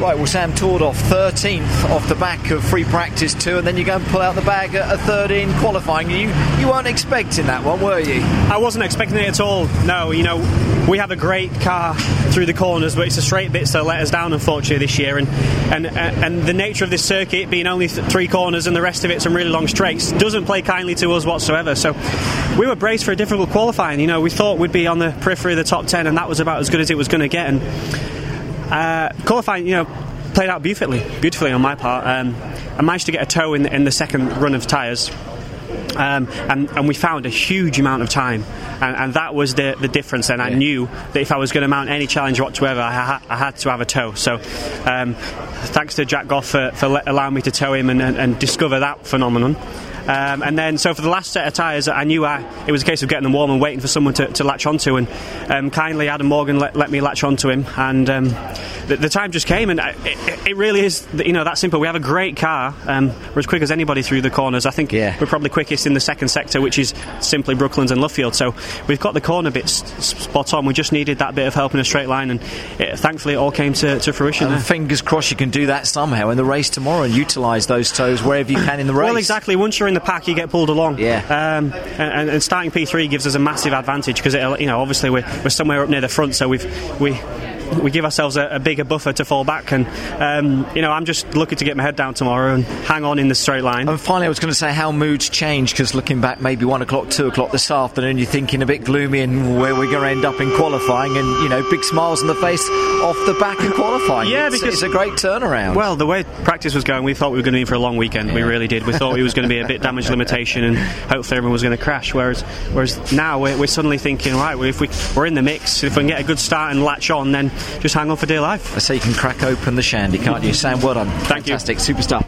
Right, well, Sam Tordoff, 13th off the back of free practice two, and then you go and pull out the bag at a third in qualifying. You you weren't expecting that one, were you? I wasn't expecting it at all. No, you know, we have a great car through the corners, but it's the straight bits that let us down, unfortunately, this year. And and uh, and the nature of this circuit being only th- three corners and the rest of it some really long straights doesn't play kindly to us whatsoever. So we were braced for a difficult qualifying. You know, we thought we'd be on the periphery of the top ten, and that was about as good as it was going to get. And uh, qualifying, you know, played out beautifully, beautifully on my part. Um, I managed to get a tow in the, in the second run of tyres. Um, and, and, we found a huge amount of time, and, and that was the, the difference. And I knew that if I was going to mount any challenge whatsoever, I, ha- I had to have a tow. So, um, thanks to Jack Goff for, for allowing me to tow him and, and, and discover that phenomenon. Um, and then, so for the last set of tyres, I knew I, it was a case of getting them warm and waiting for someone to, to latch onto. And um, kindly, Adam Morgan let, let, me latch onto him. And um, the, the, time just came, and it, it, really is, you know, that simple. We have a great car. Um, we're as quick as anybody through the corners. I think yeah. we're probably quickest in the second sector, which is simply Brooklands and Luffield. So we've got the corner bits spot on. We just needed that bit of help in a straight line, and it, thankfully it all came to, to fruition. And fingers crossed you can do that somehow in the race tomorrow and utilise those tows wherever you can in the race. Well, exactly. Once you're in the pack, you get pulled along. Yeah. Um, and, and, starting P3 gives us a massive advantage because you know obviously we're, we're somewhere up near the front, so we've we we give ourselves a, a bigger buffer to fall back. And um, you know, I'm just looking to get my head down tomorrow and hang on in the straight line. And finally, I was going to say how moods change because looking back, maybe one o'clock, two o'clock this afternoon, you're thinking a bit gloomy and where we're going to end up in qualifying, and you know, big smiles on the face off the back of qualifying. Yeah, it's, because it's a great turnaround. Well, the way practice was going, we thought we were going to be in for a long weekend. Yeah. We really did. We thought it was going to be a bit damage limitation, and hopefully everyone was going to crash. Whereas, whereas now we're, we're suddenly thinking, right, if we we're in the mix, if we can get a good start and latch on, then just hang on for dear life. I say you can crack open the shandy, can't you? Sam, well done. Thank Fantastic. you. Superstar.